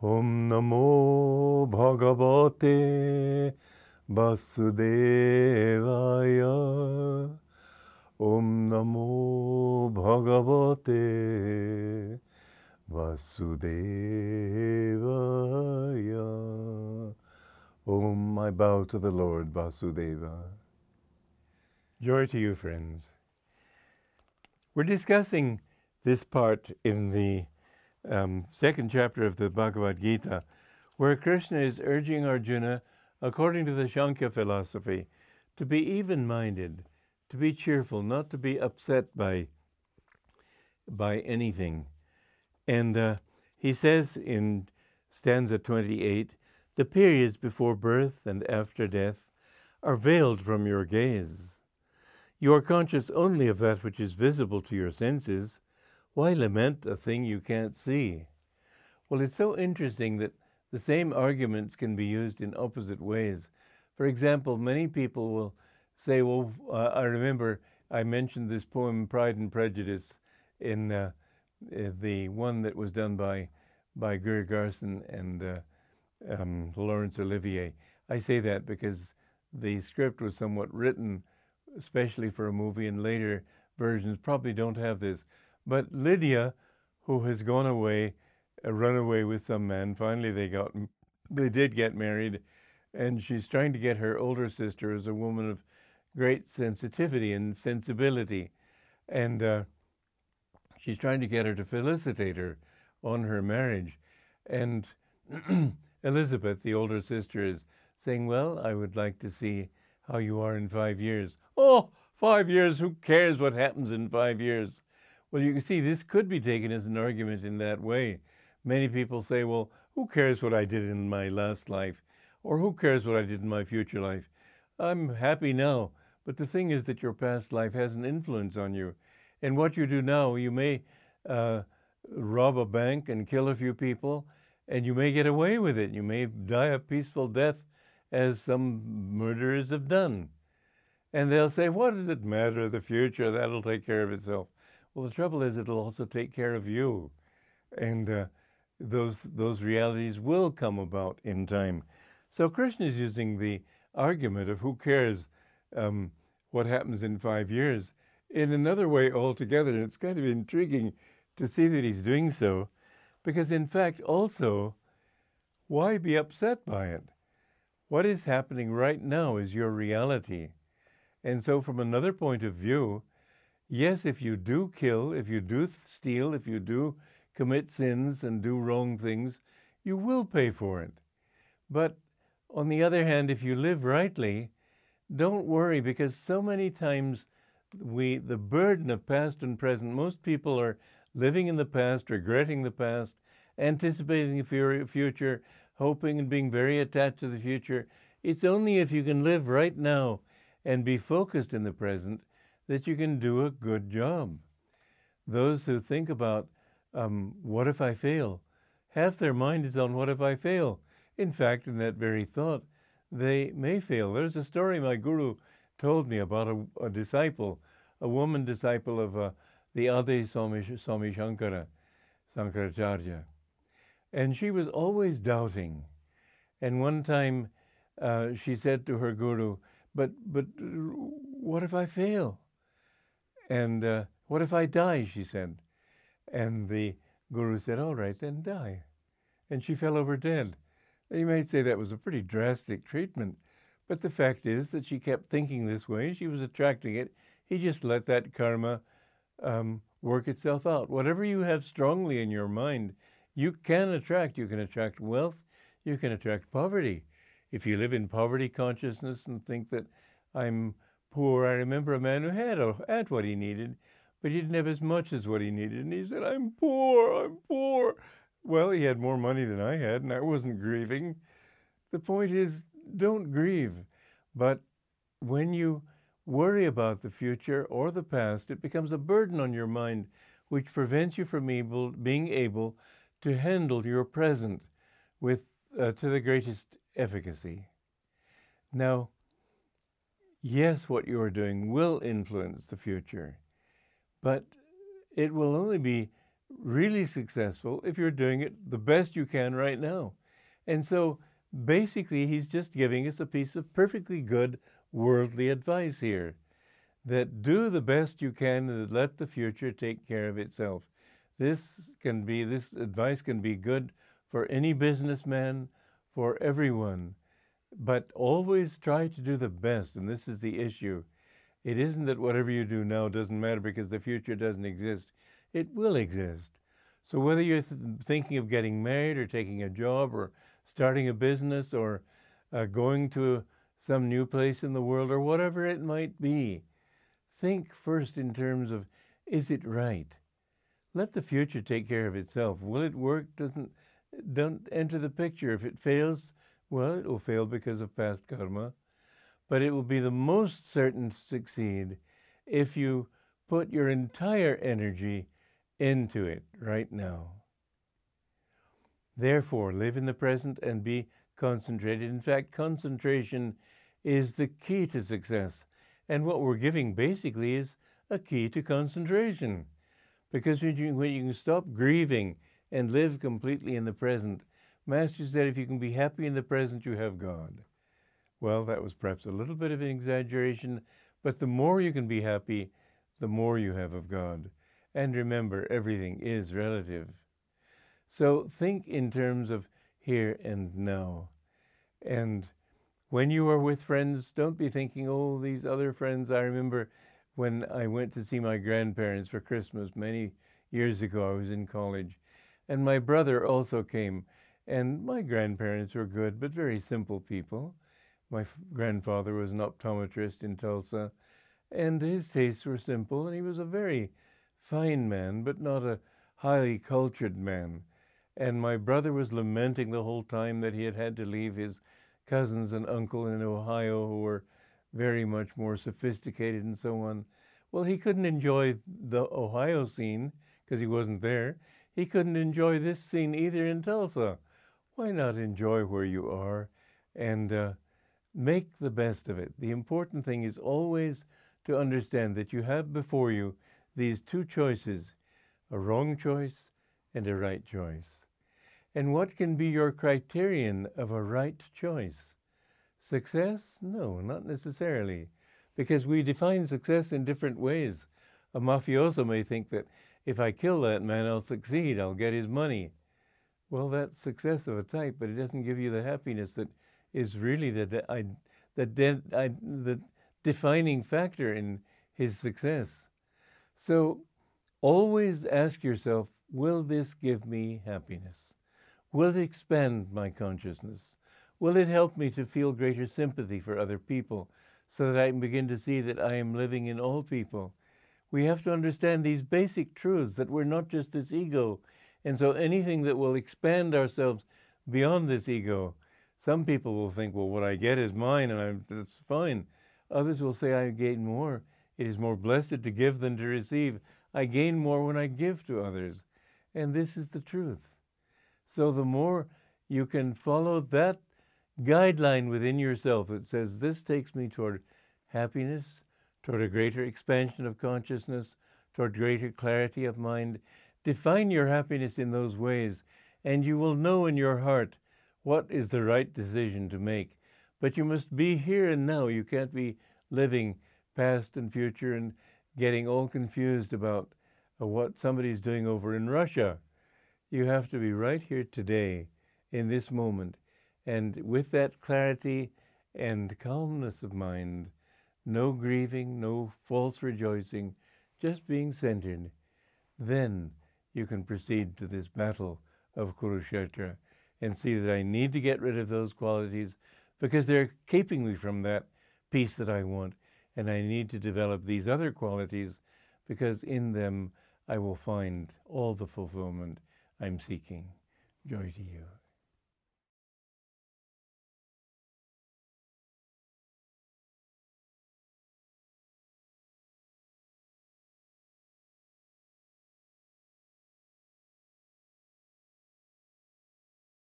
Om Namo Bhagavate Vasudevaya. Om Namo Bhagavate Vasudevaya. Om, I bow to the Lord Vasudeva. Joy to you, friends. We're discussing this part in the um, second chapter of the Bhagavad Gita, where Krishna is urging Arjuna, according to the Sankhya philosophy, to be even minded, to be cheerful, not to be upset by, by anything. And uh, he says in stanza 28 the periods before birth and after death are veiled from your gaze. You are conscious only of that which is visible to your senses why lament a thing you can't see? Well, it's so interesting that the same arguments can be used in opposite ways. For example, many people will say, Well, uh, I remember I mentioned this poem, Pride and Prejudice, in uh, the one that was done by, by Greer Garson and uh, um, Laurence Olivier. I say that because the script was somewhat written, especially for a movie, and later versions probably don't have this. But Lydia, who has gone away, uh, run away with some man, finally they got, they did get married, and she's trying to get her older sister as a woman of great sensitivity and sensibility, and uh, she's trying to get her to felicitate her on her marriage, and Elizabeth, the older sister, is saying, "Well, I would like to see how you are in five years." Oh, five years! Who cares what happens in five years? Well, you can see this could be taken as an argument in that way. Many people say, well, who cares what I did in my last life? Or who cares what I did in my future life? I'm happy now. But the thing is that your past life has an influence on you. And what you do now, you may uh, rob a bank and kill a few people, and you may get away with it. You may die a peaceful death, as some murderers have done. And they'll say, What does it matter? The future, that'll take care of itself. Well, the trouble is, it'll also take care of you, and uh, those those realities will come about in time. So Krishna is using the argument of who cares um, what happens in five years in another way altogether, and it's kind of intriguing to see that he's doing so, because in fact, also, why be upset by it? What is happening right now is your reality. And so, from another point of view, yes, if you do kill, if you do steal, if you do commit sins and do wrong things, you will pay for it. But on the other hand, if you live rightly, don't worry because so many times we the burden of past and present, most people are living in the past, regretting the past, anticipating the future, hoping and being very attached to the future. It's only if you can live right now and be focused in the present that you can do a good job. Those who think about, um, what if I fail? Half their mind is on what if I fail. In fact, in that very thought, they may fail. There's a story my guru told me about a, a disciple, a woman disciple of uh, the Adi Swami, Swami Shankara. And she was always doubting. And one time uh, she said to her guru, but, but what if I fail? And uh, what if I die? She said. And the guru said, All right, then die. And she fell over dead. You might say that was a pretty drastic treatment, but the fact is that she kept thinking this way. She was attracting it. He just let that karma um, work itself out. Whatever you have strongly in your mind, you can attract. You can attract wealth. You can attract poverty. If you live in poverty consciousness and think that I'm poor. I remember a man who had, a, had what he needed, but he didn't have as much as what he needed. And he said, I'm poor, I'm poor. Well, he had more money than I had, and I wasn't grieving. The point is, don't grieve. But when you worry about the future or the past, it becomes a burden on your mind, which prevents you from able, being able to handle your present with uh, to the greatest efficacy. Now, yes, what you are doing will influence the future, but it will only be really successful if you're doing it the best you can right now. And so basically, he's just giving us a piece of perfectly good worldly advice here that do the best you can and let the future take care of itself. This can be, this advice can be good for any businessman, for everyone. But always try to do the best, and this is the issue. It isn't that whatever you do now doesn't matter because the future doesn't exist. It will exist. So whether you're th- thinking of getting married or taking a job or starting a business or uh, going to some new place in the world or whatever it might be, think first in terms of is it right? Let the future take care of itself. Will it work? Doesn't don't enter the picture. If it fails, well, it will fail because of past karma. But it will be the most certain to succeed if you put your entire energy into it right now. Therefore, live in the present and be concentrated. In fact, concentration is the key to success. And what we're giving basically is a key to concentration. Because when you, you can stop grieving and live completely in the present, Master said if you can be happy in the present, you have God. Well, that was perhaps a little bit of an exaggeration, but the more you can be happy, the more you have of God. And remember, everything is relative. So think in terms of here and now. And when you are with friends, don't be thinking, oh, these other friends. I remember when I went to see my grandparents for Christmas many years ago, I was in college, and my brother also came. And my grandparents were good, but very simple people. My f- grandfather was an optometrist in Tulsa, and his tastes were simple, and he was a very fine man, but not a highly cultured man. And my brother was lamenting the whole time that he had had to leave his cousins and uncle in Ohio who were very much more sophisticated and so on. Well, he couldn't enjoy the Ohio scene because he wasn't there. He couldn't enjoy this scene either in Tulsa. Why not enjoy where you are and uh, make the best of it? The important thing is always to understand that you have before you these two choices a wrong choice and a right choice. And what can be your criterion of a right choice? Success? No, not necessarily, because we define success in different ways. A mafioso may think that if I kill that man, I'll succeed, I'll get his money. Well, that's success of a type, but it doesn't give you the happiness that is really the, the, the, the defining factor in his success. So always ask yourself will this give me happiness? Will it expand my consciousness? Will it help me to feel greater sympathy for other people so that I can begin to see that I am living in all people? We have to understand these basic truths that we're not just this ego. And so anything that will expand ourselves beyond this ego, some people will think, well, what I get is mine and I'm, that's fine. Others will say, I gain more. It is more blessed to give than to receive. I gain more when I give to others. And this is the truth. So the more you can follow that guideline within yourself that says, this takes me toward happiness, toward a greater expansion of consciousness, toward greater clarity of mind, define your happiness in those ways, and you will know in your heart what is the right decision to make. But you must be here and now. You can't be living past and future and getting all confused about uh, what somebody's doing over in Russia. You have to be right here today, in this moment, and with that clarity and calmness of mind, no grieving, no false rejoicing, just being centered, then you can proceed to this battle of Kurukshetra and see that I need to get rid of those qualities because they're keeping me from that peace that I want and I need to develop these other qualities because in them I will find all the fulfillment I'm seeking. Joy to you.